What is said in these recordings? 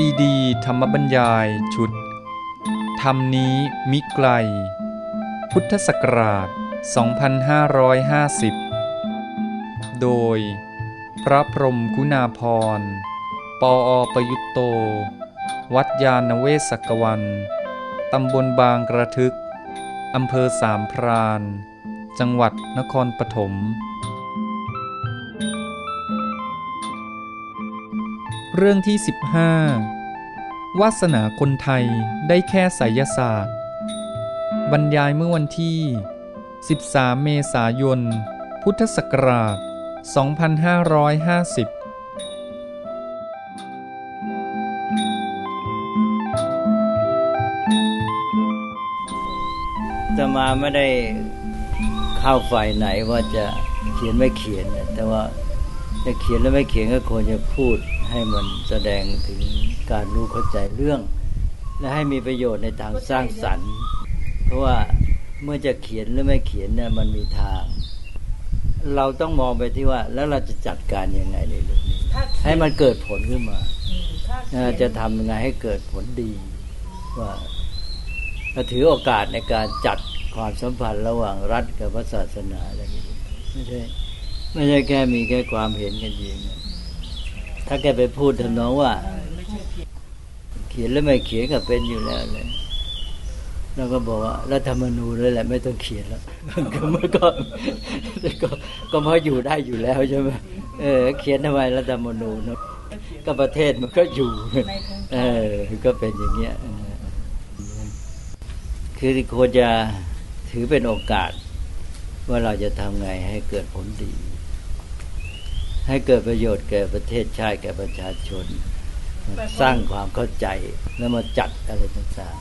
ซีดี ธรรมบรรยายชุด ธรรมนี้มิไกล พุทธศักราช 2550 โดย พระพรมคุณาพร ปออประยุตโต วัดยาณเวศกวัน ตำบลบางกระทึก อำเภอสามพราน จังหวัดนครปฐมเรื่องที่ 15 วาสนาคนไทยได้แค่ไสยศาสตร์ บรรยายเมื่อวันที่ 13 เมษายน พุทธศักราช 2550จะมาไม่ได้เข้าฝ่ายไหนว่าจะเขียนไม่เขียน แต่ว่าจะเขียนแล้วไม่เขียนก็ควรจะพูดให้มันแสดงถึง การรู้เข้าใจเรื่อง และให้มีประโยชน์ในทางสร้างสรรค์ เพราะว่าเมื่อจะเขียนหรือไม่เขียนเนี่ยมันมีทาง เราต้องมองไปที่ว่า แล้วเราจะจัดการยังไงในเรื่องนี้ให้มันเกิดผลขึ้นมาอืมถ้าจะทำยังไงให้เกิดผลดี ว่าถือโอกาสในการจัดความสัมพันธ์ระหว่างรัฐกับพระศาสนาอะไรอย่างนี้ไม่ใช่ไม่ใช่แค่มีแค่ความเห็นกันเองถ้าแกไปพูดทำนองว่า เขียนแล้วไม่เขียนก็เป็นอยู่แล้วเลยแล้วก็บอกว่ารัฐธรรมนูญเลยแหละ ไม่ต้องเขียนแล้วก็มันก็ก็ก็เพราะอยู่ได้อยู่แล้วใช่ไหมเออ เขียนทำไมรัฐธรรมนูญเนอะก็ประเทศมันก็อยู่ในทางเออ ก็เป็นอย่างเงี้ยเออคือควรจะถือเป็นโอกาส ว่าเราจะทำไงให้เกิดผลดี ให้เกิดประโยชน์แก่ประเทศชาติแก่ประชาชน สร้างความเข้าใจแล้วมาจัดอะไรต่าง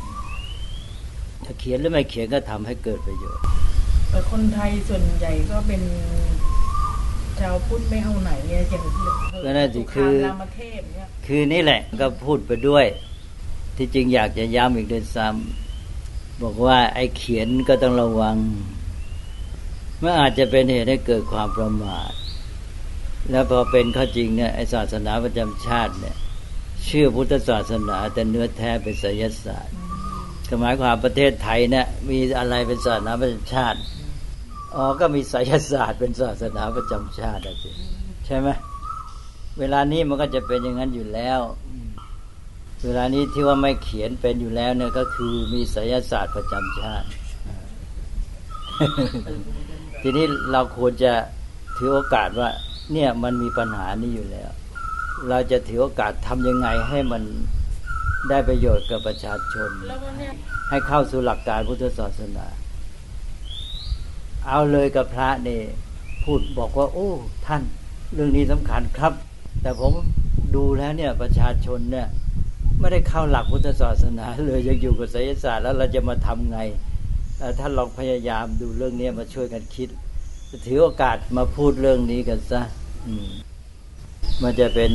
ๆถ้าเขียนหรือไม่เขียนก็ทำให้เกิดประโยชน์ แต่คนไทยส่วนใหญ่ก็เป็นชาวพุทธไม่เอาไหนเนี่ยอย่างก็น่าสิคือรามเทพเนี่ยคือนี่แหละก็พูดไปด้วย ที่จริงอยากจะย้ำอีกด้วยซ้ำบอกว่าไอ้เขียนก็ต้องระวังมันอาจจะเป็นเหตุให้เกิดความประมาท แล้วพอเป็นข้อจริงเนี่ยไอ้ศาสนาประจำชาติเนี่ย เชื่อพุทธศาสนา แต่เนื้อแท้เป็นไสยศาสตร์หมายความประเทศไทยเนี่ยมีอะไรเป็นศาสนาประจำชาติอ๋อก็มีไสยศาสตร์เป็นศาสนาประจำชาติอะสิใช่ไหมเวลานี้มันก็จะเป็นอย่างนั้นอยู่แล้ว เวลานี้ที่ว่าไม่เขียนเป็นอยู่แล้วเนี่ยก็คือมีไสยศาสตร์ประจำชาติ ทีนี้เราควรจะถือโอกาสว่า เนี่ยมันมีปัญหานี้อยู่แล้ว เราจะถือโอกาสทำยังไงให้มันได้ประโยชน์กับประชาชนนให้เข้าสู่หลักการพุทธศาสนา เอาเลยกับพระนี่พูดบอกว่า โอ้ ท่าน เรื่องนี้สำคัญครับ แต่ผมดูแล้วเนี่ยประชาชนเนี่ยไม่ได้เข้าหลักพุทธศาสนาเลยยังอยู่กับไสยศาสตร์แล้วเราจะมาทำไงท่านลองพยายามดูเรื่องนี้มาช่วยกันคิดถือโอกาสมาพูดเรื่องนี้กันซะอื มันจะเป็น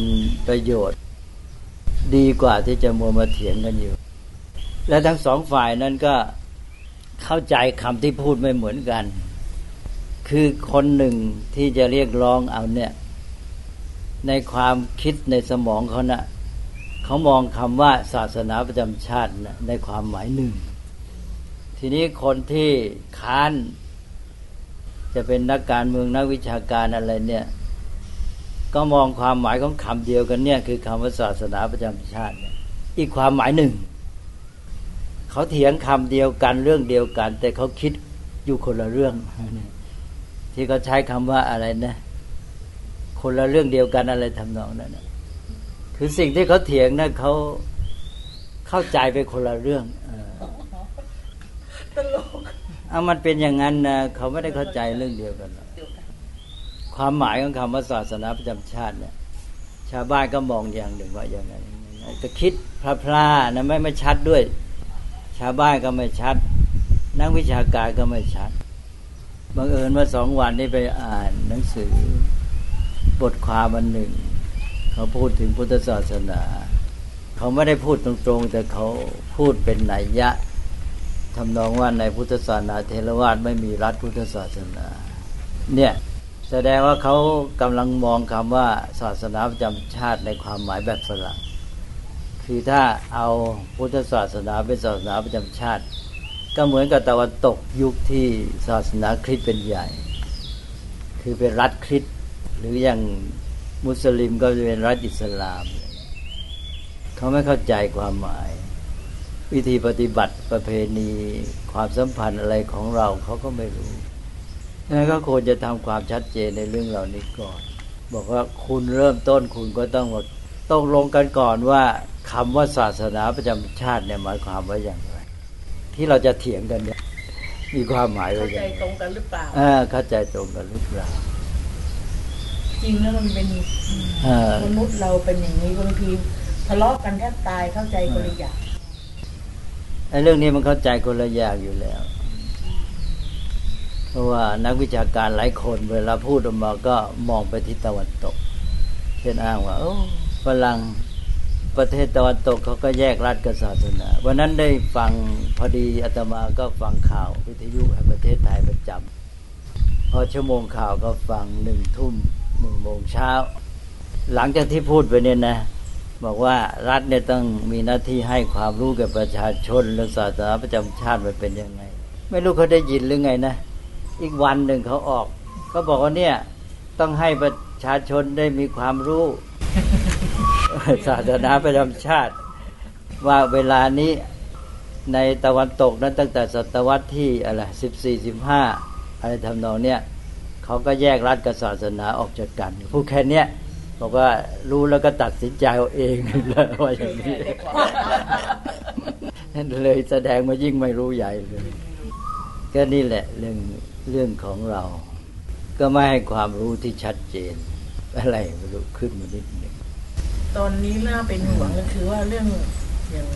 ประโยชน์ ดีกว่าที่จะมัวมาเถียงกันอยู่ และทั้งสองฝ่ายนั้นก็เข้าใจคำที่พูดไม่เหมือนกัน คือคนหนึ่งที่จะเรียกร้องเอาเนี่ย ในความคิดในสมองเขานะ่ะเขามองคำว่าศาสนาประจำชาตินะในความหมายหนึ่ง ทีนี้คนที่ค้าน จะเป็นนักการเมืองนักวิชาการอะไรเนี่ย ก็มองความหมายของคำเดียวกันเนี่ย คือคำว่าศาสนาประจำชาติเนี่ยอีกความหมายหนึ่ง เขาเถียงคำเดียวกันเรื่องเดียวกัน แต่เขาคิดอยู่คนละเรื่อง ที่เขาใช้คำว่าอะไรนะคนละเรื่องเดียวกันอะไรทำนองนั้นนะคือสิ่งที่เขาเถียงนะเขาเข้าใจไปคนละเรื่องเออตลกเอามันเป็นอย่างนั้นนะเขาไม่ได้เข้าใจเรื่องเดียวกันหรอกเดียวกัน ความหมายของคำว่าศาสนาประจำชาติเนี่ย ชาวบ้านก็มองอย่างหนึ่งว่าอย่างนั้นก็คิดพลาๆนะไม่ไม่ชัดด้วย ชาวบ้านก็ไม่ชัด นักวิชาการก็ไม่ชัดบังเอิญว่าสองวันนี้ไปอ่านหนังสือบทความอันหนึ่ง เขาพูดถึงพุทธศาสนา เขาไม่ได้พูดตรงๆ แต่เขาพูดเป็นนัยยะทำนองว่าในพุทธศาสนาเทรวาสไม่มีรัฐพุทธศาสนา เนี่ย แสดงว่าเขากำลังมองคำว่าศาสนาประจำชาติในความหมายแบบฝรั่งคือถ้าเอาพุทธศาสนาเป็นศาสนาประจำชาติ ก็เหมือนกับตะวันตกยุคที่ศาสนาคริสต์เป็นใหญ่ คือเป็นรัฐคริสต์หรืออย่างมุสลิมก็จะเป็นรัฐอิสลาม เขาไม่เข้าใจความหมาย วิธีปฏิบัติประเพณีความสัมพันธ์อะไรของเราเขาก็ไม่รู้ นั้นก็ควรจะทำความชัดเจนในเรื่องเหล่านี้ก่อน บอกว่าคุณเริ่มต้นคุณก็ต้องต้องลงกันก่อนว่าคำว่าศาสนาประจำชาติเนี่ยหมายความว่าอย่างไร ที่เราจะเถียงกันเนี่ยมีความหมายว่าเข้าอย่าใจงไรตรงกันหรือเปล่าอ่าเข้าใจตรงกันหรือเปล่าจริงแล้วมันเป็นเออมนุษย์เราเป็นอย่างนี้บางทีทะเลาะกันแทบตายเข้าใจคนละอย่างไอ้เรื่องนี้มันเข้าใจคนละอย่างอยู่แล้ว เพราะว่านักวิชาการหลายคนเวลาพูดออกมาก็มองไปที่ตะวันตก เช่นอ้างว่าโอ้ฝรั่งประเทศตะวันตกเขาก็แยกรัฐกับศาสนา วันนั้นได้ฟังพอดีอาตมาก็ฟังข่าววิทยุแห่งประเทศไทยประจำพอชั่วโมงข่าวก็ฟังหนึ่งทุ่มหนึ่งโมงเช้า หลังจากที่พูดไปเนี่ยนะ บอกว่ารัฐเนี่ยต้องมีหน้าที่ให้ความรู้แก่ประชาชนเรื่องศาสนาประจำชาติมันเป็นยังไง ไม่รู้เขาได้ยินหรือไงนะ อีกวันหนึ่งเขาออกเขาบอกว่าเนี่ย ต้องให้ประชาชนได้มีความรู้ศาสนาประจำชาติ ว่าเวลานี้ในตะวันตกนั้นตั้งแต่ศตวรรษที่อะไรสิบสี่สิบห้าอะไรทำนองเนี่ยเขาก็แยกรัฐกับศาสนาออกจากกันพูดแค่เนี้ยบอกว่ารู้แล้วก็ตัดสินใจเอาเองเลยว่าอย่างนี้เลยแสดงมายิ่งไม่รู้ใหญ่เลย ก็นี่แหละเรื่อง เรื่องของเรา ก็ไม่ให้ความรู้ที่ชัดเจน อะไรไม่รู้ขึ้นมานิดหนึ่งตอนนี้น่าเป็นห่วงก็คือว่าเรื่องอย่าง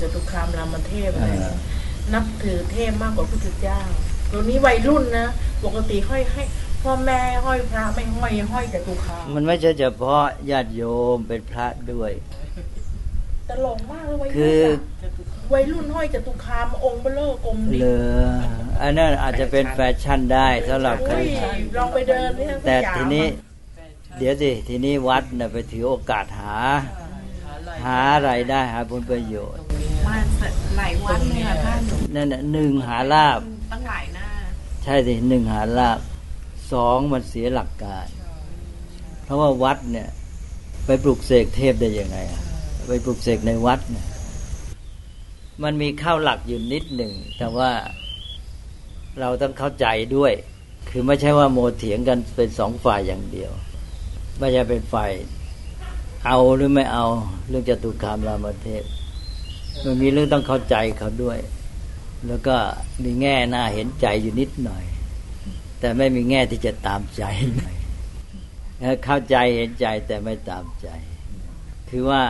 จตุคามรามเทพอะไรเนี่ยนับถือเทพมากกว่าพุทธเจ้าตัวนี้วัยรุ่นนะปกติห้อยให้พ่อแม่ห้อยพระไม่ห้อยห้อยจตุคาม มันไม่ใช่เฉพาะญาติโยมเป็นพระด้วยตลกมากเลยวัยคืรุ่นออะ วัยรุ่นห้อยจตุคามองค์เบลเลอร์กลมดิเลออันนั้นอาจจะเป็นแฟชั่นได้สำหรับใครอุ้ยลองไปเดินที่แต่สยามทีนี้เดี๋ยวสิทีนี้วัดนะไปถือโอกาสหา หาอะไรายได้หาผลประโยชน์มาหลายวันเนี่ยท่านนั่นน่ะหนึ่งหาลาบตั้งหลายหน้า ใช่สิหนึ่งหาลาบสองมันเสียหลักการ เพราะว่าวัดเนี่ย ไปปลุกเสกเทพได้ยังไงอะไปปลุกเสกในวัดเนี่ย มันมีข้าวหลักอยู่นิดหนึ่ง แต่ว่าเราต้องเข้าใจด้วย คือไม่ใช่ว่าโมเถียงกันเป็นสองฝ่ายอย่างเดียว ไม่ใช่เป็นฝ่ายเอาหรือไม่เอาเรื่องจตุคามรามเทพมันมีเรื่องต้องเข้าใจเขาด้วย แล้วก็มีแง่น่าเห็นใจอยู่นิดหน่อย แต่ไม่มีแง่ที่จะตามใจหน่อยเข้าใจเห็นใจแต่ไม่ตามใจ คือว่า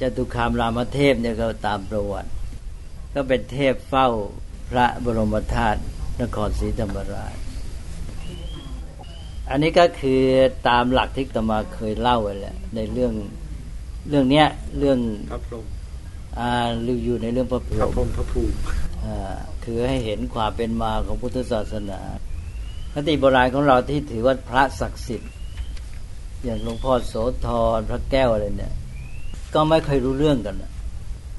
จตุคามรามเทพเนี่ยก็ตามประวัติ ก็เป็นเทพเฝ้าพระบรมธาตุนครศรีธรรมราช อันนี้ก็คือตามหลักที่ตมาเคยเล่าไว้แล้วในเรื่องเรื่องเนี้ยเรื่องพระพรหมอ่าลืออยู่ในเรื่องพระพพรระหมพรหมพระภูมิอ่าคือให้เห็นความเป็นมาของพุทธศาสนาคติโบราณของเราที่ถือว่าพระศักดิ์สิทธิ์ อย่างหลวงพ่อโสธรพระแก้วอะไรเนี่ย ก็ไม่เคยรู้เรื่องกัน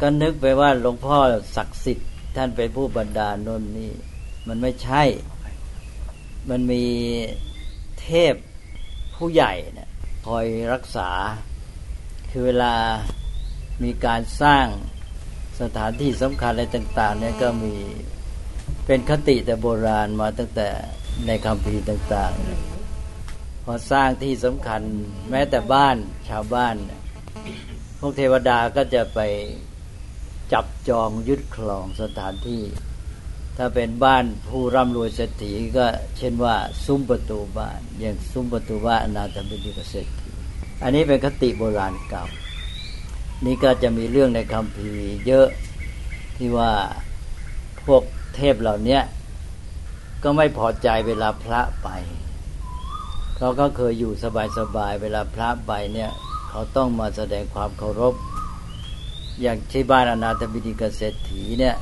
ก็นึกไปว่าหลวงพ่อศักดิ์สิทธิ์ ท่านเป็นผู้บรรดาลโน่นนี่มันไม่ใช่ มันมีเทพผู้ใหญ่เนี่ยคอยรักษา คือเวลามีการสร้างสถานที่สำคัญอะไรต่าง ๆ เนี่ยก็มีเป็นคติแต่โบราณมาตั้งแต่ในคำพีต่าง ๆ พอสร้างที่สำคัญแม้แต่บ้านชาวบ้านเนี่ย พวกเทวดาก็จะไปจับจองยึดครองสถานที่ ถ้าเป็นบ้านผู้ร่ำรวยเศรษฐีก็เช่นว่า ซุ้มประตูบ้าน อย่างซุ้มประตูบ้านอนาถบิณฑิกเศรษฐีอันนี้เป็นคติโบราณเก่า นี่ก็จะมีเรื่องในคำพีเยอะที่ว่าพวกเทพเหล่านี้ก็ไม่พอใจเวลาพระไปเขาก็เคยอยู่สบายๆเวลาพระไปเนี่ย เขาต้องมาแสดงความเคารพ อย่างที่บ้านอนาถบิณฑิกเศรษฐีเนี่ย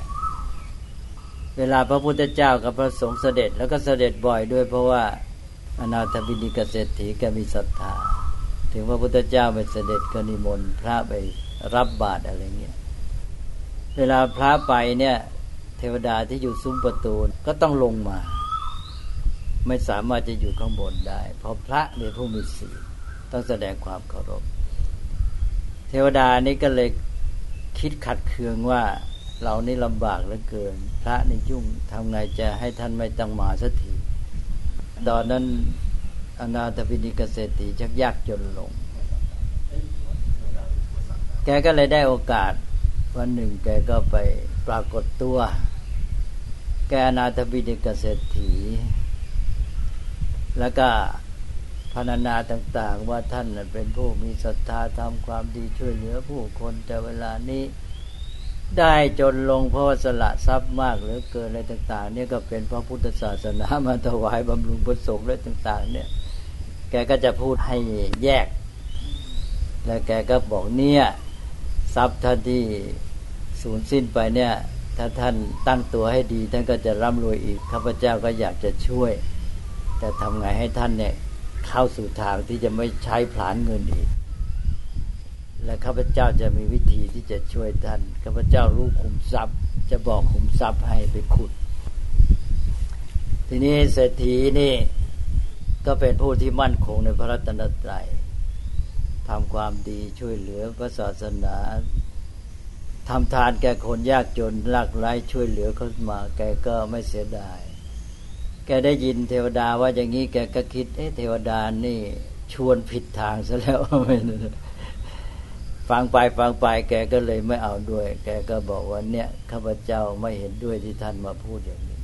เวลาพระพุทธเจ้ากับพระสงฆ์เสด็จแล้วก็เสด็จบ่อยด้วยเพราะว่าอนาถบิณฑิกเศรษฐีแกมีศรัทธา ถึงพระพุทธเจ้าไปเสด็จก็นิมนต์พระไปรับบาตรอะไรเงี้ยเวลาพระไปเนี่ย เทวดาที่อยู่ซุ้มประตูก็ต้องลงมา ไม่สามารถจะอยู่ข้างบนได้ เพราะพระเป็นผู้มีศีลต้องแสดงความเคารพ เทวดานี่ก็เลยคิดขัดเคืองว่าเรานี่ลำบากเหลือเกิน พระนี่ยุ่งทำไงจะให้ท่านไม่ต้องมาสักทีตอนนั้นอนาถปิณิกเศรษฐีชักยากจนลง แกก็เลยได้โอกาส วันหนึ่งแกก็ไปปรากฏตัว แกอนาถปิณิกเศรษฐี แล้วก็ รรณนาต่าง ๆ ว่าท่านเป็นผู้มีศรัทธาทำความดีช่วยเหลือผู้คนแต่เวลานี้ได้จนลงเพราะว่าสละทรัพย์มากเหลือเกินอะไรต่าง ๆ เนี่ยก็เป็นพระพุทธศาสนามาถวายบำรุงพระสงฆ์อะไรต่าง ๆ เนี่ย แกก็จะพูดให้แยก แล้วแกก็บอกเนี่ยทรัพย์ท่านที่สูญสิ้นไปเนี่ย ถ้าท่านตั้งตัวให้ดี ท่านก็จะร่ำรวยอีกข้าพเจ้าก็อยากจะช่วย แต่ทำไงให้ท่านเนี่ย เข้าสู่ทางที่จะไม่ใช้ผลานเงินอีก และข้าพเจ้าจะมีวิธีที่จะช่วยท่านข้าพเจ้ารู้ขุมทรัพย์ จะบอกขุมทรัพย์ให้ไปขุด ทีนี้เศรษฐีนี่ก็เป็นผู้ที่มั่นคงในพระรัตนตรัยทำความดีช่วยเหลือพระศาสนาทำทานแก่คนยากจนลากไร้ช่วยเหลือเขามาแกก็ไม่เสียดาย แกได้ยินเทวดาว่าอย่างนี้แกก็คิดเอ๊ะเทวดานี่ชวนผิดทางซะแล้วฟังไปฟังไปแกก็เลยไม่เอาด้วย แกก็บอกว่าเนี่ยข้าพเจ้าไม่เห็นด้วยที่ท่านมาพูดอย่างนี้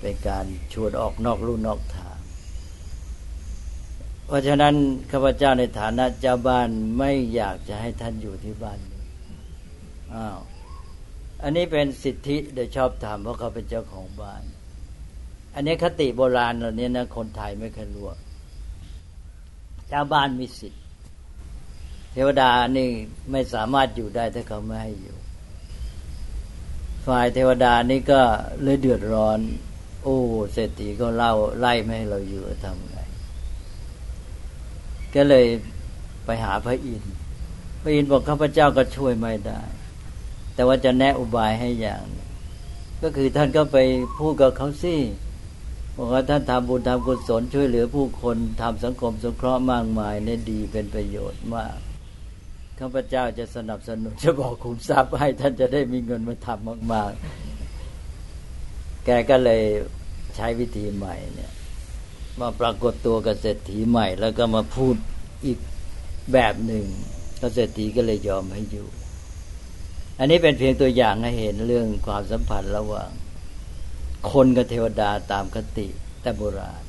เป็นการชวนออกนอกลู่นอกทาง เพราะฉะนั้นข้าพเจ้าในฐานะเจ้าบ้านไม่อยากจะให้ท่านอยู่ที่บ้านนี้อ้าวอันนี้เป็นสิทธิโดยชอบธรรมเพราะเขาเป็นเจ้าของบ้าน อันนี้คติโบราณเหล่านี้นะคนไทยไม่เคยรู้เจ้าบ้านมีสิทธิ์ เทวดานี่ไม่สามารถอยู่ได้ถ้าเขาไม่ให้อยู่ ฝ่ายเทวดานี่ก็เลยเดือดร้อน โอ้เศรษฐีก็เล่าไล่ไม่ให้เราอยู่ทำไงก็เลยไปหาพระอินทร์พระอินทร์บอกข้าพเจ้าก็ช่วยไม่ได้ แต่ว่าจะแนะอุบายให้อย่าง ก็คือท่านก็ไปพูดกับเขาสิ บอกว่าท่านทำบุญทำกุศลช่วยเหลือผู้คนทำสังคมสงเคราะห์มากมายเนี่ยดีเป็นประโยชน์มากข้าพเจ้าจะสนับสนุนจะบอกคุมทรัพย์ให้ท่านจะได้มีเงินมาทำมาก ๆ แกก็เลยใช้วิธีใหม่เนี่ยมาปรากฏตัวกับเศรษฐีใหม่ แล้วก็มาพูดอีกแบบหนึ่งเกษตรีก็เลยยอมให้อยู่ อันนี้เป็นเพียงตัวอย่างให้เห็นเรื่องความสัมพันธ์ระหว่าง คนกับเทวดาตามคติแต่โบราณ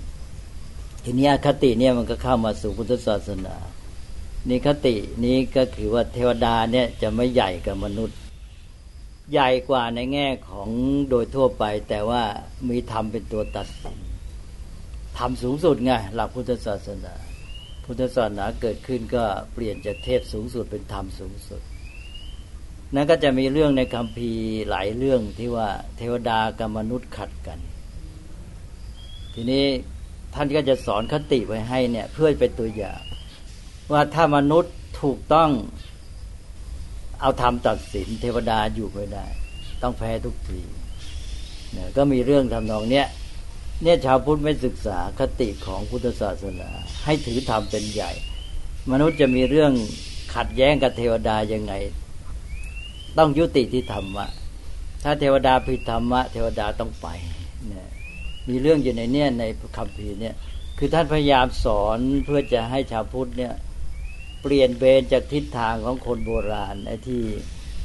ทีนี้คติเนี่ยมันก็เข้ามาสู่พุทธศาสนา นี่คตินี้ก็คือว่าเทวดาเนี่ยจะไม่ใหญ่กับมนุษย์ ใหญ่กว่าในแง่ของโดยทั่วไป แต่ว่ามีธรรมเป็นตัวตัดสินธรรมสูงสุดไงหลักพุทธศาสนา พุทธศาสนาเกิดขึ้นก็เปลี่ยนจากเทพสูงสุดเป็นธรรมสูงสุด นั้นก็จะมีเรื่องในคำพีหลายเรื่องที่ว่าเทวดากับมนุษย์ขัดกัน ทีนี้ท่านก็จะสอนคติไว้ให้เนี่ย เพื่อเป็นตัวอย่าง ว่าถ้ามนุษย์ถูกต้องเอาธรรมตัดสิน เทวดาอยู่ไม่ได้ ต้องแพ้ทุกทีเนี่ยก็มีเรื่องทำนองเนี้ยเนี่ยชาวพุทธไม่ศึกษาคติของพุทธศาสนา ให้ถือธรรมเป็นใหญ่ มนุษย์จะมีเรื่องขัดแย้งกับเทวดายังไง ต้องยุติที่ธรรมะ ถ้าเทวดาผิดธรรมะ เทวดาต้องไปนมีเรื่องอยู่ในเนี่ยในคำพีเนี่ย คือท่านพยายามสอนเพื่อจะให้ชาวพุทธเนี่ย เปลี่ยนเบนจากทิศทางของคนโบราณไอ้ที่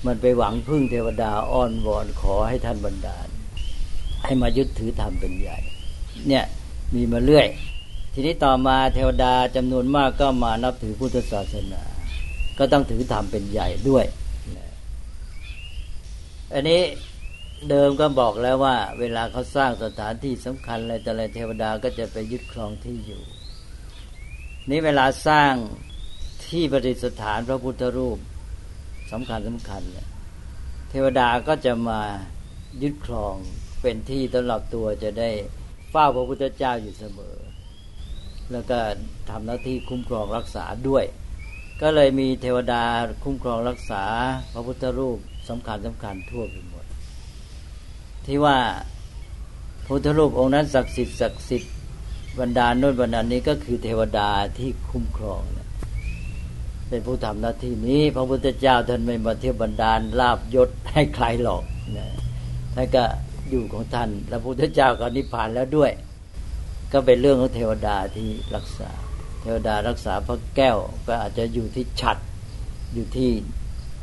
มันไปหวังพึ่งเทวดาอ้อนวอนขอให้ท่านบันดาล ให้มายึดถือธรรมเป็นใหญ่ เนี่ยมีมาเรื่อย ทีนี้ต่อมาเทวดาจำนวนมากก็มานับถือพุทธศาสนา ก็ต้องถือธรรมเป็นใหญ่ด้วย อันนี้เดิมก็บอกแล้วว่า เวลาเขาสร้างสถานที่สำคัญอะไรแต่อะไรเทวดาก็จะไปยึดครองที่อยู่ นี้เวลาสร้างที่ประดิษฐานพระพุทธรูปสำคัญสำคัญเนี่ยเทวดาก็จะมายึดครองเป็นที่สำหรับตัวจะได้เฝ้าพระพุทธเจ้าอยู่เสมอ แล้วก็ทำหน้าที่คุ้มครองรักษาด้วย ก็เลยมีเทวดาคุ้มครองรักษาพระพุทธรูป สำคัญสำคัญทั่วไปหมด ที่ว่าพุทธรูปองค์นั้นศักดิ์สิทธิ์ศักดิ์สิทธิ์บรรดาโน้นบรรดานี้ก็คือเทวดาที่คุ้มครองเนี่ยเป็นผู้ทำหน้าที่นี้ พระพุทธเจ้าท่านไม่มาเที่ยวบรรดาลาบยศให้ใครหรอกนะท่านก็อยู่ของท่านแล้วพระพุทธเจ้าก็นิพพานแล้วด้วย ก็เป็นเรื่องของเทวดาที่รักษา เทวดารักษาพระแก้วก็อาจจะอยู่ที่ฉัดอยู่ที่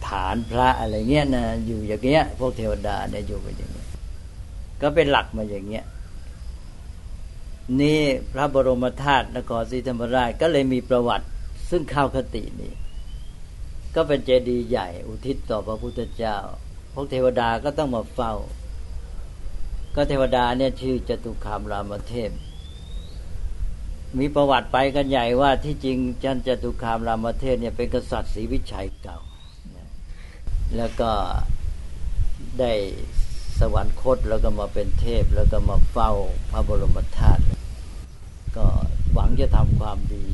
ฐานพระอะไรเงี้ยนะอยู่อย่างเงี้ย พวกเทวดาเนี่ยอยู่ไปอย่างเงี้ยก็เป็นหลักมาอย่างเงี้ยนี่พระบรมธาตุนครศรีธรรมราชก็เลยมีประวัติ ซึ่งข้าวคตินี้ก็เป็นเจดีย์ใหญ่ อุทิศต่อพระพุทธเจ้า พวกเทวดาก็ต้องมาเฝ้า ก็เทวดาเนี่ยชื่อจตุคามรามเทพ มีประวัติไปกันใหญ่ว่าที่จริงจันจตุคามรามเทพเนี่ยเป็นกษัตริย์ศรีวิชัยเก่า แล้วก็ได้สวรรคตแล้วก็มาเป็นเทพ แล้วก็มาเฝ้าพระบรมธาตุก็หวังจะทำความดี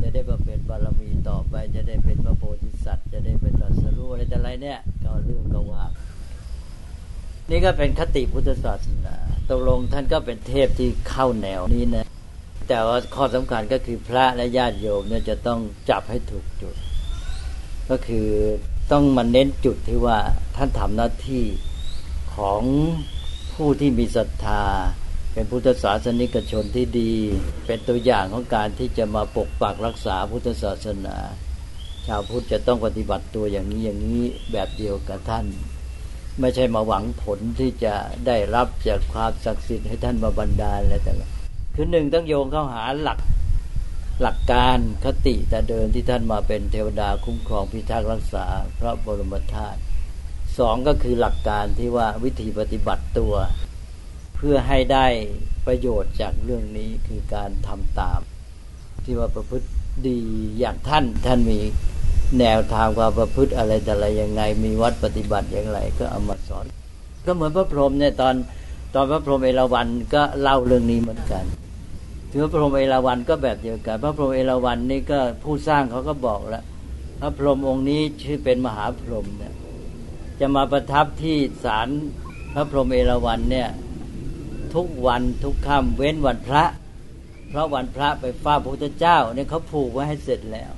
จะได้มาเป็นบารมีต่อไป จะได้เป็นพระโพธิสัตว์ จะได้เป็นตรัสรู้อะไรแต่ไรเนี่ย ก็เรื่องก็ว่า นี่ก็เป็นคติพุทธศาสนาตกลงท่านก็เป็นเทพที่เข้าแนวนี้นะแต่ว่าข้อสำคัญก็คือพระและญาติโยมเนี่ยจะต้องจับให้ถูกจุด ก็คือ ต้องมาเน้นจุดที่ว่าท่านทำหน้าที่ของผู้ที่มีศรัทธา เป็นพุทธศาสนิกชนที่ดี เป็นตัวอย่างของการที่จะมาปกปักรักษาพุทธศาสนา ชาวพุทธจะต้องปฏิบัติตัวอย่างนี้อย่างนี้แบบเดียวกับท่าน ไม่ใช่มาหวังผลที่จะได้รับจากความศักดิ์สิทธิ์ให้ท่านมาบันดาลอะไรแต่ละคือหนึ่งต้องโยงเข้าหาหลัก หลักการคติแต่เดินที่ท่านมาเป็นเทวดาคุ้มครองพิทักษ์รักษาพระบรมธาตุสองก็คือหลักการที่ว่าวิธีปฏิบัติตัว เพื่อให้ได้ประโยชน์จากเรื่องนี้คือการทำตาม ที่ว่าประพฤติดีอย่างท่านท่านมีแนวทางความประพฤติอะไรแต่อะไรยังไง มีวัดปฏิบัติอย่างไร ก็เอามาสอน ก็เหมือนพระพรหมเนี่ยตอนตอนพระพรหมเอราวัณก็เล่าเรื่องนี้เหมือนกัน ถือพระพรหมเอราวัณก็แบบเดียวกัน พระพรหมเอราวัณนี่ก็ผู้สร้างเขาก็บอกแล้วพระพรหมองค์นี้ชื่อเป็นมหาพรหมเนี่ยจะมาประทับที่ศาลพระพรหมเอราวัณเนี่ยทุกวันทุกค่ำเว้นวันพระ เพราะวันพระไปฟ้าพระพุทธเจ้าเนี่ยเขาผูกไว้ให้เสร็จแล้ว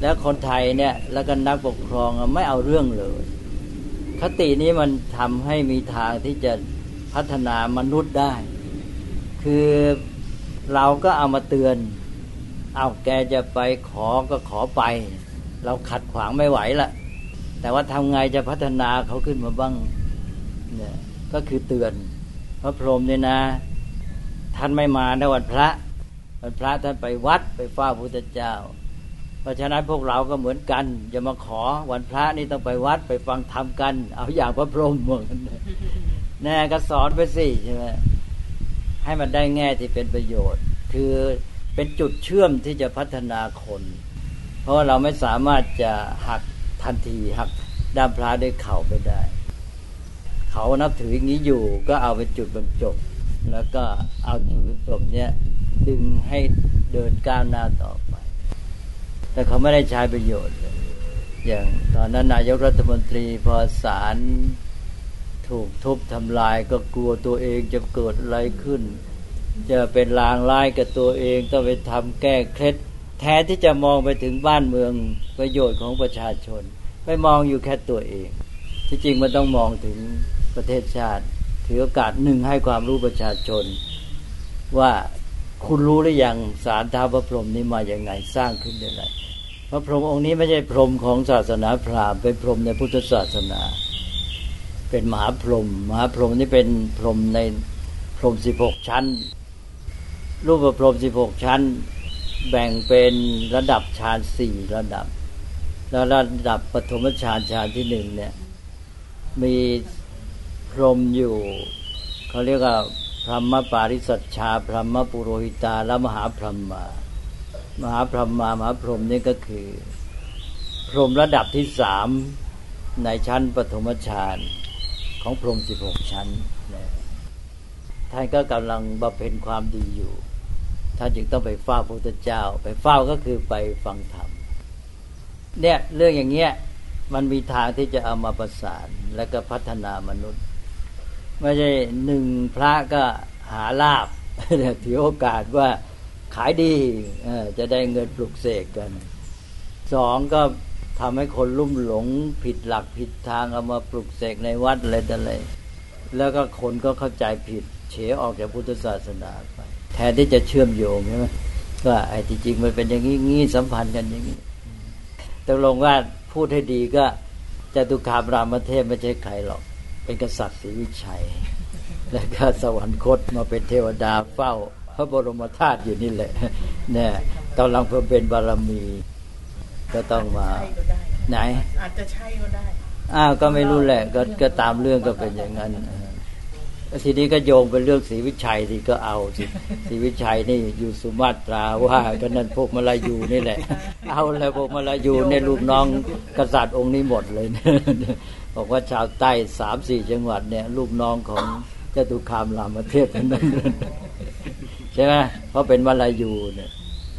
แล้วคนไทยเนี่ยแล้วก็นักปกครองไม่เอาเรื่องเลย คตินี้มันทำให้มีทางที่จะพัฒนามนุษย์ได้ คือเราก็เอามาเตือน เอาแกจะไปขอก็ขอไป เราขัดขวางไม่ไหวละแต่ว่าทำไงจะพัฒนาเขาขึ้นมาบ้างเนี่ยก็คือเตือน พระพรหมเนี่ยนะ ท่านไม่มาในวันพระวันพระท่านไปวัดไปเฝ้าพระพุทธเจ้า เพราะฉะนั้นพวกเราก็เหมือนกันจะมาขอวันพระนี่ต้องไปวัดไปฟังธรรมกัน เอาอย่างพระพรหมเหมือนกันแน่ก็สอนไปสิใช่ไหม ให้มันได้แง่ที่เป็นประโยชน์ คือเป็นจุดเชื่อมที่จะพัฒนาคน เพราะเราไม่สามารถจะหักทันทีหักด้ามพระด้วยเข่าไปได้ เขานับถืออย่างนี้อยู่ก็เอาเป็นจุดบรรจบแล้วก็เอาจุดบรรจบเนี้ยดึงให้เดินก้าวหน้าต่อไป แต่เขาไม่ได้ใช้ประโยชน์อย่างตอนนั้นนายกรัฐมนตรีพอสาร ถูกทุบทำลายก็กลัวตัวเองจะเกิดอะไรขึ้น จะเป็นลางร้ายกับตัวเองต้องไปทำแก้เคล็ด แทนที่จะมองไปถึงบ้านเมืองประโยชน์ของประชาชนไปมองอยู่แค่ตัวเอง ที่จริงมันต้องมองถึงประเทศชาติ ถือโอกาสหนึ่งให้ความรู้ประชาชน ว่าคุณรู้หรือยังสารท้าพระพรหมนี้มาอย่างไงสร้างขึ้นได้ไรพระพรหมองค์นี้ไม่ใช่พรหมของศาสนาพราหมณ์เป็นพรหมในพุทธศาสนา เป็นมหาพรหมมหาพรหมนี่เป็นพรหมในพรหมสิบหกชั้น รูปพรหมสิบหกชั้น แบ่งเป็นระดับฌานสี่ระดับ แล้วระดับปฐมฌานฌานที่หนึ่งเนี่ย มีพรหมอยู่เขาเรียกว่าพรหมปาริสัชชา พรหมปุโรหิตาและมหาพรหมามหาพรหมามหาพรหมนี่ก็คือ พรหมระดับที่สามในชั้นปฐมฌาน ของพรหมสิบหกชั้นท่านก็กำลังบำเพ็ญความดีอยู่ ท่านจึงต้องไปเฝ้าพระพุทธเจ้า ไปเฝ้าก็คือไปฟังธรรม เนี่ยเรื่องอย่างเงี้ยมันมีทางที่จะเอามาประสานแล้วก็พัฒนามนุษย์ ไม่ใช่หนึ่งพระก็หาลาบถือโอกาสว่าขายดีจะได้เงินปลุกเสกกันสองก็ ทำให้คนลุ่มหลง ผิดหลักผิดทางเอามาปลุกเสกในวัดอะไรต่ออะไรแล้วก็คนก็เข้าใจผิด เฉออกจากพุทธศาสนาไป แทนที่จะเชื่อมโยงใช่ไหมว่าไอ้ที่จริงมันเป็นอย่างนี้งี้สัมพันธ์กันอย่างนี้ตกลงว่าพูดให้ดีก็จตุคามรามเทพไม่ใช่ใครหรอก เป็นกษัตริย์ศรีวิชัย แล้วก็สวรรคตมาเป็นเทวดาเฝ้า พระบรมธาตุอยู่นี่แหละเนี่ยกำลังเพิ่มเป็นบารมี ก็ต้องมาใช่ก็ได้ไหน อาจจะใช่ก็ได้อ้าวก็ไม่รู้แหละ ก็ก็ตามเรื่องก็เป็นอย่างนั้นเออทีนี้ก็โยงเป็นเรื่องศรีวิชัยที่ก็เอาสิศรีวิชัยนี่อยู่สุมาตราว่าก็นั่นพวกมาลายูนี่แหละ เอาแล้วพวกมาลายูเนี่ยลูกน้องกษัตริย์องค์นี้หมดเลยนะบอกว่าชาวใต้สามสี่จังหวัดเนี่ย ลูกน้องของจตุคามรามเทพทั้งนั้นใช่ไหมเพราะเป็นมาลายูเนี่ย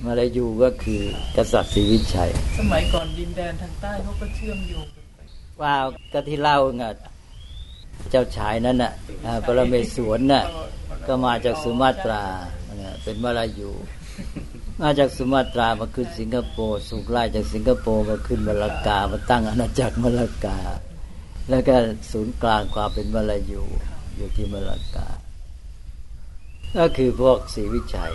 มาลายูก็คือกษัตริย์ศรีวิชัย สมัยก่อนดินแดนทางใต้เขาก็เชื่อมโยงกันไปว่าก็ที่เล่าไงเจ้าชายนั้นน่ะอ่าปรเมศวรน่ะก็มาจากสุมาตราเนี่ยเป็นมาลายูมาจากสุมาตรามาขึ้นสิงคโปร์สุกไล่จากสิงคโปร์มาขึ้นมาลากามาตั้งอาณาจักรมาลากา แล้วก็ศูนย์กลางความเป็นมาลายูอยู่ที่มาลากา ก็คือพวกศรีวิชัย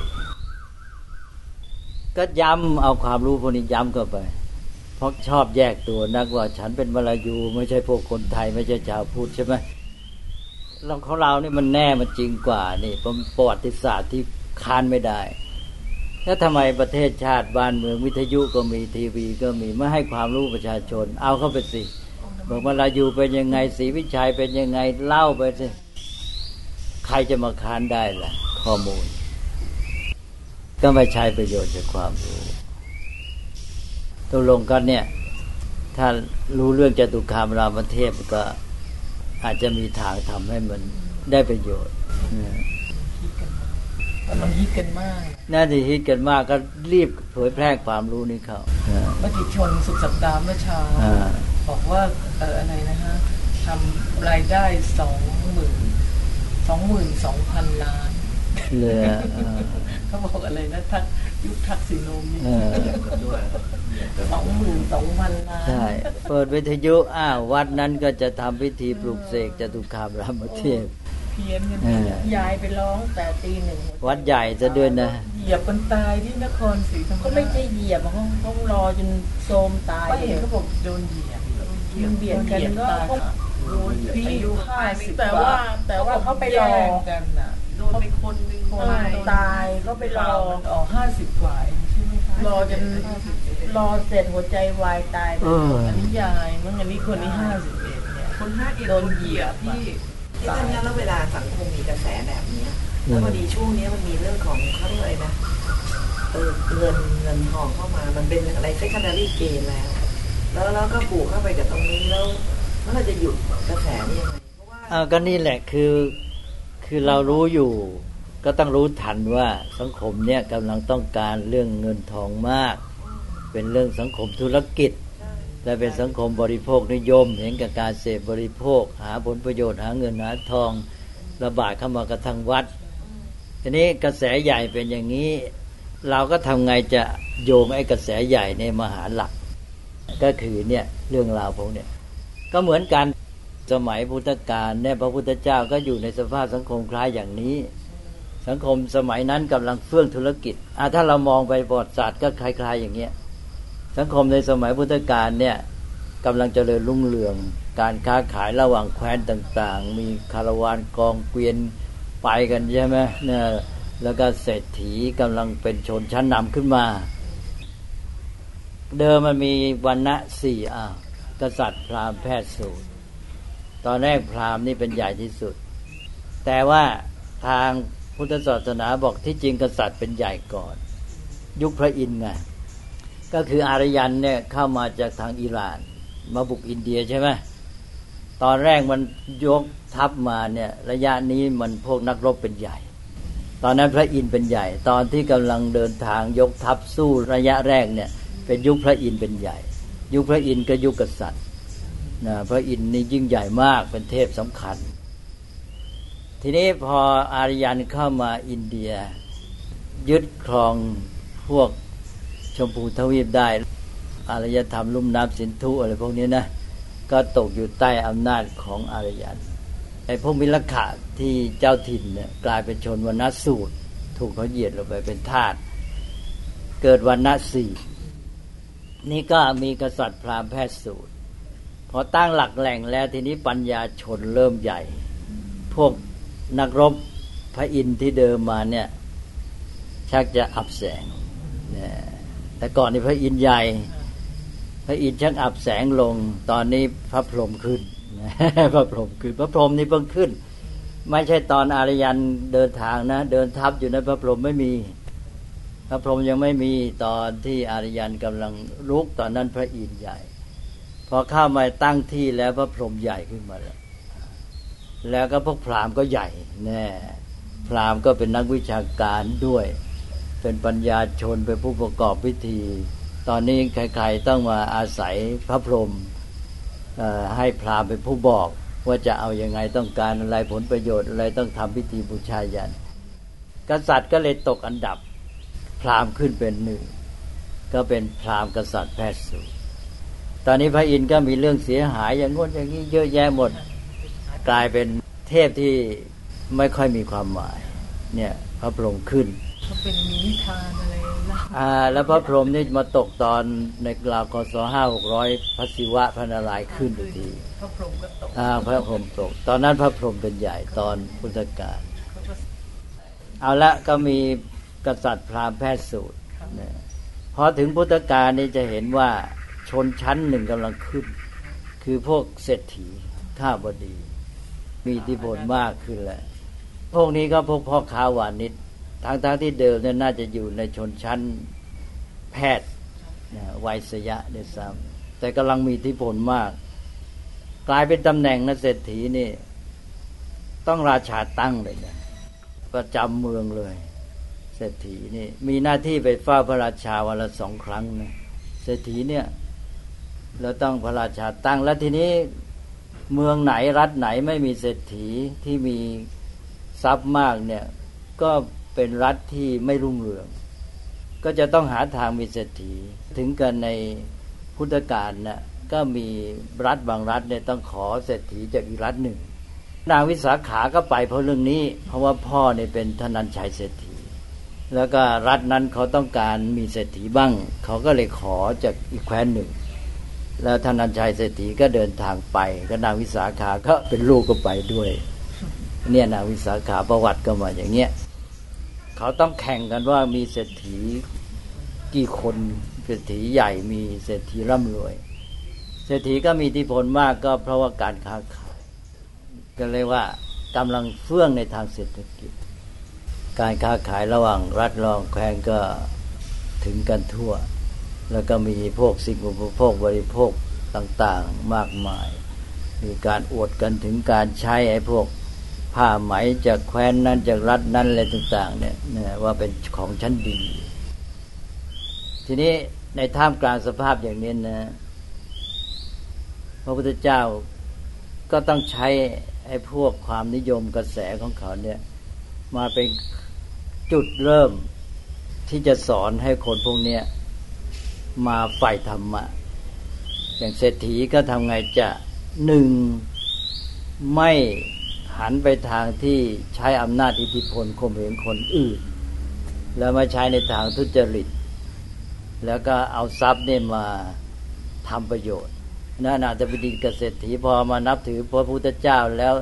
ก็ย้ำเอาความรู้พวกนี้ย้ำเข้าไป เพราะชอบแยกตัวนักว่าฉันเป็นมาลายูไม่ใช่พวกคนไทย ไม่ใช่ชาวพุทธใช่ไหมเราของเรานี่มันแน่มันจริงกว่านี่เป็นประวัติศาสตร์ที่ค้านไม่ได้แล้วทำไมประเทศชาติบ้านเมืองวิทยุก็มีทีวีก็มีไม่ให้ความรู้ประชาชน เอาเข้าไปสิบอกมาลายูเป็นยังไงศรีวิชัยเป็นยังไงเล่าไปสิใครจะมาค้านได้ล่ะ ข้อมูล ก็ไม่ใช้ประโยชน์จากความรู้ตกลงกันเนี่ย ถ้ารู้เรื่องจตุคามรามเทพก็อาจจะมีทางทำให้มันได้ประโยชน์นะแต่มันฮิตกันมาก น่าจะฮิตกันมากก็รีบเผยแพร่ความรู้นี้เขานะมติชนสุดสัปดาห์เมื่อเช้าอ่าบอกว่าเอออะไรนะฮะทำรายได้สองหมื่นสองหมื่นสองพันล้านเรืออ่า เขาบอกอะไรนะทักยุคทักษิโนมีเออสองหมื่นสองพันล้านใช่เปิดวิทยุอ้าววัดนั้นก็จะทำพิธีปลุกเสกจตุคามรามเทพเพี้ยนกันเออยายไปร้องแต่ตีหนึ่งวัดใหญ่ซะด้วยนะเหยียบคนตายที่นครศรีธรรมราชก็ไม่ใช่เหยียบเขาเขารอจนโทรมตายก็เห็นเขาบอกโดนเหยียบมันเบียดกันก็โดนพี่อายุห้าสิบแต่ว่าแต่ว่าเขาไปรอกันน่ะโด นไปคนหนึ่งคนตายก็ไปรอออกห้าสิบกว่าเองใช่ไหมคะรอจนรอเสร็จหัวใจวายตายไปเอออันนี้ยายมั้งอันนี้คนนี้ห้าสิบเอ็ดเนี่ยคนห้าเอ็ดโดนเหยียบพี่ที่ตอนนี้แล้วเวลาสังคมมีกระแสแบบเนี้ยแล้วพอดีช่วงนี้มันมีเรื่องของเขาเรียกอะไรนะเออเงินเงินทองเข้ามามันเป็นอะไร secondary gain แล้ว แล้วแล้วก็ผูกเข้าไปกับตรงนี้แล้วแล้วเราจะหยุดกระแสนี้ยังไงเพราะว่าอ่าก็นี่แหละคือ คือเรารู้อยู่ ก็ต้องรู้ทันว่าสังคมเนี่ยกำลังต้องการเรื่องเงินทองมาก เป็นเรื่องสังคมธุรกิจและเป็นสังคมบริโภคนิยม เห็นกับการเสพบริโภค หาผลประโยชน์หาเงินหาทองระบาดเข้ามากระทั่งวัดทีนี้กระแสใหญ่เป็นอย่างนี้ เราก็ทำไงจะโยงไอ้กระแสใหญ่ในมหาหลัก ก็คือเนี่ยเรื่องราวพวกเนี่ยก็เหมือนกัน สมัยพุทธกาลเนี่ยพระพุทธเจ้าก็อยู่ในสภาพสังคมคล้ายอย่างนี้ สังคมสมัยนั้นกำลังเฟื่องธุรกิจอะถ้าเรามองไปประวัติศาสตร์ก็คล้าย ๆอย่างเงี้ยสังคมในสมัยพุทธกาลเนี่ยกำลังเจริญรุ่งเรือง การค้าขายระหว่างแคว้นต่างๆ มีคารวานกองเกวียนไปกันใช่ไหมเนี่ยแล้วก็เศรษฐีกำลังเป็นชนชั้นนำขึ้นมา เดิมมันมีวันณะสี่อะกษัตริย์พราหมณ์แพทย์สูตร ตอนแรกพราหมณ์นี่เป็นใหญ่ที่สุด แต่ว่าทางพุทธศาสนาบอกที่จริงกษัตริย์เป็นใหญ่ก่อน ยุคพระอินทร์ไงก็คืออารยันเนี่ยเข้ามาจากทางอิหร่าน มาบุกอินเดียใช่ไหมตอนแรกมันยกทัพมาเนี่ยระยะนี้มันพวกนักรบเป็นใหญ่ ตอนนั้นพระอินทร์เป็นใหญ่ ตอนที่กำลังเดินทางยกทัพสู้ระยะแรกเนี่ยเป็นยุคพระอินทร์เป็นใหญ่ ยุคพระอินทร์ก็ยุคกษัตริย์ นะพระอินทร์นี่ยิ่งใหญ่มากเป็นเทพสำคัญ ทีนี้พออารยันเข้ามาอินเดีย ยึดครองพวกชมพูทวีปได้ อารยธรรมลุ่มน้ำสินธุอะไรพวกนี้นะ ก็ตกอยู่ใต้อำนาจของอารยันไอ้พวกมิลขะที่เจ้าถิ่นเนี่ยกลายเป็นชนวันณสูตร ถูกเขาเหยียดลงไปเป็นทาสเกิดวันณสี่นี่ก็มีกษัตริย์พราหมณ์แพทย์สูตร พอตั้งหลักแหล่งแล้วทีนี้ปัญญาชนเริ่มใหญ่ พวกนักรบพระอินทร์ที่เดิมมาเนี่ย ชักจะอับแสงนะแต่ก่อนนี่พระอินทร์ใหญ่ พระอินทร์ชักอับแสงลง ตอนนี้พระพรหมขึ้นพระพรหมขึ้นพระพรหมนี่เพิ่งขึ้น ไม่ใช่ตอนอารยันเดินทางนะ เดินทับอยู่ในพระพรหมไม่มี พระพรหมยังไม่มีตอนที่อารยันกำลังลุกตอนนั้นพระอินทร์ใหญ่ พอเข้ามาตั้งที่แล้วพระพรหมใหญ่ขึ้นมาแล้ว แล้วก็พวกพราหมณ์ก็ใหญ่แน่พราหมณ์ก็เป็นนักวิชาการด้วย เป็นปัญญาชนเป็นผู้ประกอบพิธี ตอนนี้ใครๆต้องมาอาศัยพระพรหมให้พราหมณ์เป็นผู้บอกว่าจะเอาอยัางไงต้องการอะไรผลประโยชน์อะไรต้องทำพิธีบูชายัน กษัตริย์ก็เลยตกอันดับ พราหมณ์ขึ้นเป็นหนึ่ง ก็เป็นพราหมณ์กษัตริย์แพทย์สูง ตอนนี้พระอินทร์ก็มีเรื่องเสียหายอย่างงน้นอย่างนี้เยอะแยะหมด กลายเป็นเทพที่ไม่ค่อยมีความหมาย เนี่ยพระพรหมขึ้นก็เป็นมีนิทานอะไรนะอ่า แล้วพระพรหมนี่มาตกตอนในราวกศห้าหกร้อยพระศิวะพระนารายณ์ขึ้นทันทีพระพรหมก็ตกอ่าพระพรหมตก ตอนนั้นพระพรหมเป็นใหญ่ตอนพุทธกาลเขาก็เอาละก็มีกษัตริย์พราหมณ์แพทย์สูตรนะพอถึงพุทธกาลนี่จะเห็นว่า ชนชั้นหนึ่งกำลังขึ้น คือพวกเศรษฐีข้าบดี มีอิทธิพลมากขึ้นแล้วพวกนี้ก็พวกพ่อค้าวานิชทางทางๆที่เดิมเนี่ยน่าจะอยู่ในชนชั้นแพทย์นะวัยสยะด้วยซ้ำแต่กำลังมีอิทธิพลมาก กลายเป็นตำแหน่งนะเศรษฐีนี่ ต้องราชาตั้งเลยนะประจำเมืองเลย เศรษฐีนี่ มีหน้าที่ไปเฝ้าพระราชาวันละสองครั้งนะเศรษฐีเนี่ย เราต้องพระราชาตั้งแล้วทีนี้เมืองไหนรัฐไหนไม่มีเศรษฐีที่มีทรัพย์มากเนี่ยก็เป็นรัฐที่ไม่รุ่งเรือง ก็จะต้องหาทางมีเศรษฐี ถึงกันในพุทธกาลน่ะก็มีรัฐบางรัฐเนี่ยต้องขอเศรษฐีจากอีกรัฐหนึ่ง นางวิสาขาก็ไปเพราะเรื่องนี้ เพราะว่าพ่อเนี่ยเป็นธนันชัยเศรษฐี แล้วก็รัฐนั้นเขาต้องการมีเศรษฐีบ้าง เขาก็เลยขอจากอีกแคว้นหนึ่ง แล้วธนันชัยเศรษฐีก็เดินทางไปก็นางวิสาขาก็เป็นลูกก็ไปด้วย เนี่ยนางวิสาขาประวัติก็มาอย่างเงี้ยเขาต้องแข่งกันว่ามีเศรษฐีกี่คนเศรษฐีใหญ่มีเศรษฐีร่ำรวย เศรษฐีก็มีอิทธิพลมากก็เพราะว่าการค้าขายก็เรียว่ากำลังเฟื่องในทางเศรษฐกิจ การค้าขายระหว่างรัฐรองแคว้นก็ถึงกันทั่ว แล้วก็มีพวกสิ่งอุปโภคบริโภคต่างๆมากมาย มีการอวดกันถึงการใช้ไอ้พวกผ้าไหมจากแคว้นนั้นจากรัฐนั้นอะไรต่าง ๆ เนี่ยนะว่าเป็นของชั้นดี ทีนี้ในท่ามกลางสภาพอย่างนี้นะพระพุทธเจ้าก็ต้องใช้ไอ้พวกความนิยมกระแสของเขาเนี่ยมาเป็นจุดเริ่มที่จะสอนให้คนพวกเนี้ย มาใฝ่ธรรมะ อย่างเศรษฐีก็ทำไงจะหนึ่งไม่หันไปทางที่ใช้อำนาจอิทธิพลข่มเหงคนอื่น แล้วมาใช้ในทางทุจริต แล้วก็เอาทรัพย์เนี่ยมาทำประโยชน์นั่นอาจจะเป็นดีเกษตรถีพอมานับถือพระพุทธเจ้าแล้ว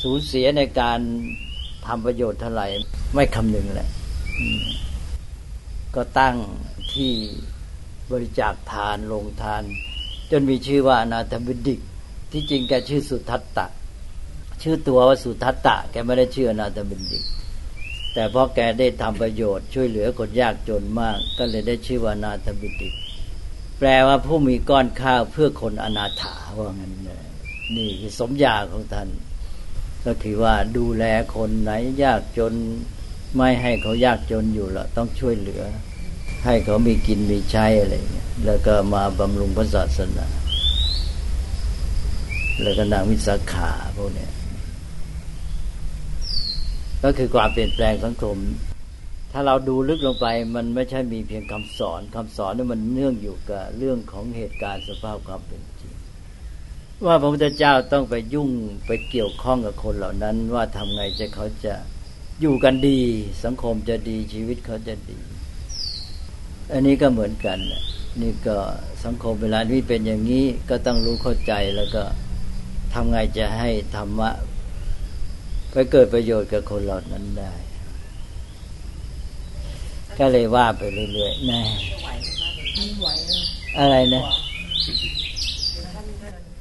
สูญเสียในการทำประโยชน์เท่าไหร่ไม่คำนึงแหละก็ตั้ง ที่บริจาคทานลงทาน จนมีชื่อว่าอนาถบิดิก ที่จริงแกชื่อสุทัตตะ ชื่อตัวว่าสุทัตตะ แกไม่ได้ชื่ออนาถบิดิก แต่เพราะแกได้ทำประโยชน์ช่วยเหลือคนยากจนมาก ก็เลยได้ชื่อว่าอนาถบิดิก แปลว่าผู้มีก้อนข้าวเพื่อคนอนาถาว่างั้นเลยนี่คือสมญาของท่านก็คือว่าดูแลคนไหนยากจนไม่ให้เขายากจนอยู่ละต้องช่วยเหลือ ให้เขามีกินมีใช้อะไรเงี้ยแล้วก็มาบำรุงพระศาสนา แล้วก็นางวิสาขาพวกเนี้ยก็คือความเปลี่ยนแปลงสังคม ถ้าเราดูลึกลงไป มันไม่ใช่มีเพียงคำสอนคำสอนนี่มันเนื่องอยู่กับเรื่องของเหตุการณ์สภาพความเป็นจริงว่าพระพุทธเจ้าต้องไปยุ่งไปเกี่ยวข้องกับคนเหล่านั้น ว่าทำไงจะเขาจะอยู่กันดี สังคมจะดีชีวิตเขาจะดี อันนี้ก็เหมือนกันน่ะนี่ก็สังคมเวลานี้เป็นอย่างนี้ก็ต้องรู้เข้าใจแล้วก็ทำไงจะให้ธรรมะ ไปเกิดประโยชน์กับคนเหล่านั้นได้ ก็เลยว่าไปเรื่อยๆแน่ไม่ไหวแล้วอะไรนะ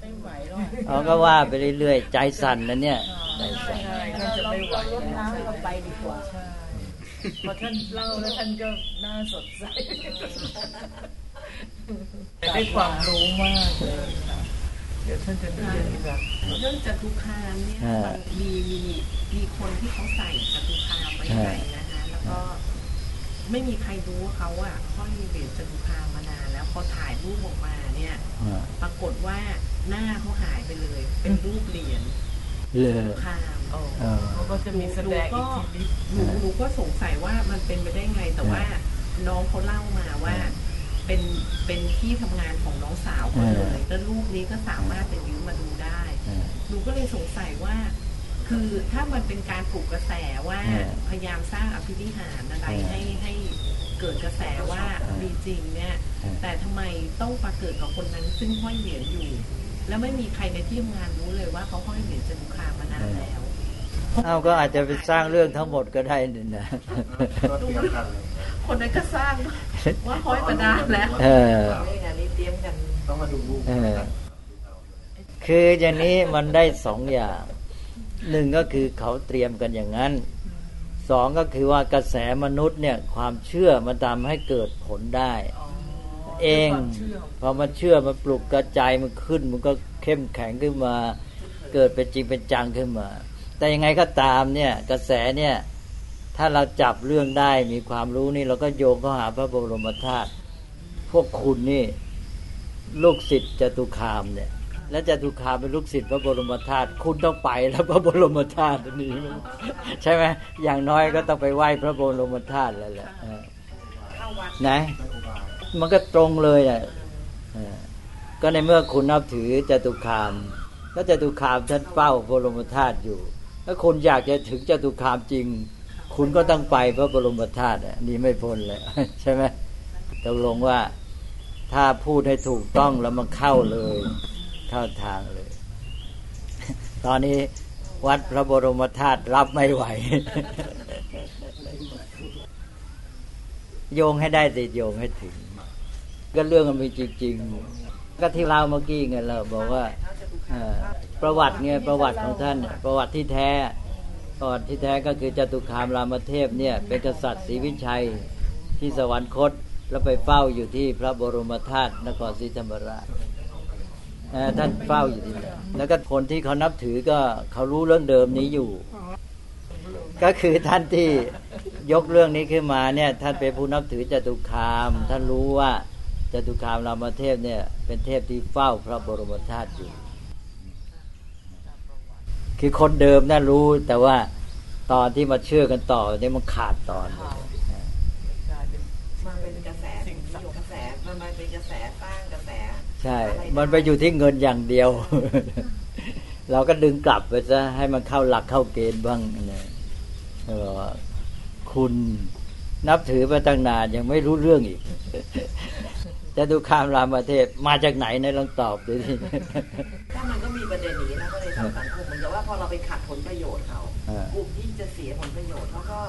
ไม่ไหวแล้วเขาก็ว่าไปเรื่อยๆ ใจสั่นนะเนี่ยใจสั่นใช่เราเราเราลดน้ำให้เราไปดีกว่าใช่ พอท่านเล่าแล้วท่านก็น่าสดใสได้ความรู้มากเลยค่ะเดี๋ยวท่านจะมีแบบเรื่องจตุคามเนี่ยมันมีมีมีคนที่เขาใส่จตุคามไว้ในนะคะแล้วก็ไม่มีใครรู้ว่าเขาอะห้อยเหรียญจตุคามมานานแล้วพอถ่ายรูปออกมาเนี่ยอ่าปรากฏว่าหน้าเขาหายไปเลย เป็นรูปเหรียญเลจยตุคามโอ้เออเขาก็จะมีแสดงอิทธิฤทธิ์หนูหนูก็สงสัยว่ามันเป็นไปได้ไงแต่ว่าน้องเขาเล่ามาว่า เป็นเป็นที่ทำงานของน้องสาวเขาเลยแล้วรูปนี้ก็สามารถจะยืมมาดูได้อ่าหนูก็เลยสงสัยว่า คือถ้ามันเป็นการปลุกกระแสว่าเออพยายามสร้างอภินิหารอะไรเออให้ให้เกิดกระแสว่าเออมีจริงเนี่ยเออแต่ทำไมต้องมาเกิดกับคนนั้นซึ่งห้อยเหรียญอยู่ แล้วไม่มีใครในที่ทำงานรู้เลยว่าเขาห้อยเหรียญจตุคามมานานแล้ว เอาก็อาจจะไปสร้างเรื่องทั้งหมดก็ได้นี่นะคนนั้นก็สร้างว่าห้อยมานานแล้วเออเรื่องงานนี้เตรียมกันเออคืออย่างนี้มันได้สองอย่างหนึ่งก็คือเขาเตรียมกันอย่างนั้นสองก็คือว่ากระแสมนุษย์เนี่ยความเชื่อมันทำให้เกิดผลได้ เองความเชื่อพอมันเชื่อมันปลุกกระจายมันขึ้น มันก็เข้มแข็งขึ้นมา เกิดเป็นจริงเป็นจังขึ้นมา แต่ยังไงก็ตามเนี่ยกระแสเนี่ย ถ้าเราจับเรื่องได้มีความรู้นี่เราก็โยงเข้าหาพระบรมธาตุพวกคุณนี่ลูกศิษย์จตุคามเนี่ย และจตุคามเป็นลูกศิษย์พระบรมธาตุคุณต้องไปแล้วพระบรมธาตุนี้ใช่ไหมอย่างน้อยก็ต้องไปไหว้พระบรมธาตุแล้วแหละเออเข้าวัดไหนมันก็ตรงเลยอะเออก็ในเมื่อคุณนับถือจตุคาม แล้วจตุคามท่านเฝ้าบรมธาตุอยู่ ถ้าคุณอยากจะถึงจตุคามจริง คุณก็ต้องไปพระบรมธาตุนี่ไม่พ้นเลยใช่ไหมตกลงว่าถ้าพูดให้ถูกต้องแล้วมันเข้าเลย เข้าทางเลย ตอนนี้วัดพระบรมธาตุรับไม่ไหว โยงให้ได้ติโยงให้ถึง ก็เรื่องมันมีจริง ๆ ก็ที่เราเมื่อกี้ไงเราบอกว่า ประวัติเนี่ยประวัติของท่าน ประวัติที่แท้ประวัติที่แท้ก็คือจตุคามรามเทพเนี่ยเป็นกษัตริย์ศรีวิชัยที่สวรรคตแล้วไปเฝ้าอยู่ที่พระบรมธาตุนครศรีธรรมราชท่านเฝ้าอยู่ที่นั่นแล้วก็คนที่เขานับถือก็เขารู้เรื่องเดิมนี้อยู่ ก็คือท่านที่ยกเรื่องนี้ขึ้นมาเนี่ย ท่านเป็นผู้นับถือจตุคาม ท่านรู้ว่าจตุคามรามเทพเนี่ย เป็นเทพที่เฝ้าพระบรมธาตุอยู่ คือคนเดิมน่ารู้แต่ว่าตอนที่มาเชื่อกันต่อเนี่ยมันขาดตอนเลยกลาเป็นมันเป็นกระแสสิ่งมกระแสมันมาเป็นกระแสสร้างกระแส ใช่ มันไปอยู่ที่เงินอย่างเดียว เราก็ดึงกลับไปซะให้มันเข้าหลักเข้าเกณฑ์บ้างนะเออคุณนับถือมาตั้งนานยังไม่รู้เรื่องอีก จะดูคามรามเทพมาจากไหนในลองตอบดูสิถ้ามันก็มีประเด็นอย่างนี้นะก็เลยทำสังคมเหมือนกับว่าพอเราไปขัดผลประโยชน์เขาเออกลุ่มที่จะเสียผลประโยชน์เขาก็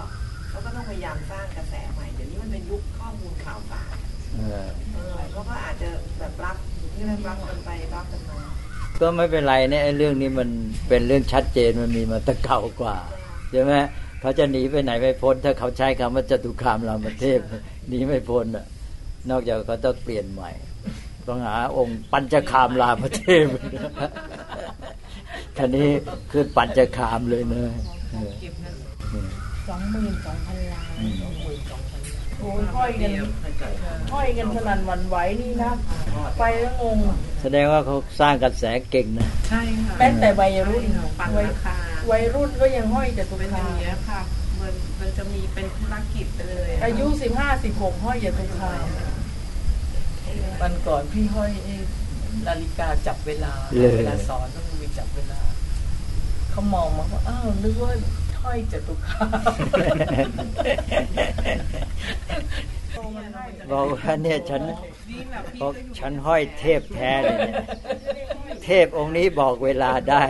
เขาก็ต้องพยายามสร้างกระแสใหม่เดี๋ยวนี้มันเป็นยุคข้อมูลข่าวสารเออเออเขาก็อาจจะแบบรับนี่มันรับกันไปรับกันมาก็ไม่เป็นไรเนี่ยไอ้เรื่องนี้มันเป็นเรื่องชัดเจนมันมีมาตั้งเก่ากว่าใช่ไหมเขาจะหนีไปไหนไม่พ้น ถ้าเขาใช้คำว่าจตุคามรามเทพหนีไม่พ้นอะ นอกจากเขาต้องเปลี่ยนใหม่ ต้องหาองค์ปัญจคามรามเทพท่านี้คือปัญจคามเลยเนอะเออเก็บเงินสองหมื่นสองพันล้านสองหมื่นสองพันล้านโอ้ยห้อยกันห้อยกันสนั่นหวันไหวนี่นะ ไปแล้วงง แสดงว่าเขาสร้างกระแสเก่งนะ ใช่ค่ะแม้แต่วัยรุ่นปันวัยราคาวัยรุ่นก็ยังห้อยจตุเป็นอคาย่างมเงี้ยค่ะ มันมันจะมีเป็นธุรกิจไปเลยะอายุสิบห้าสิบหกห้อยจตุคาม วันก่อนพี่ห้อยไอ้นาฬิกาจับเวลาเลยเวลาสอนต้องมีจับเวลาเขามองมาว่าอ้าวนึกว่าห้อยจตุคามบอกว่าเนี่ยฉันนี่แบบพี่บอกก็อยู่ฉันห้อยเทพแท้เลยเนี่ยเทพองค์นี้บอกเวลาได้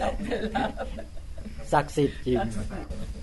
จับเวลาศักดิ์สิทธิ์จริงเ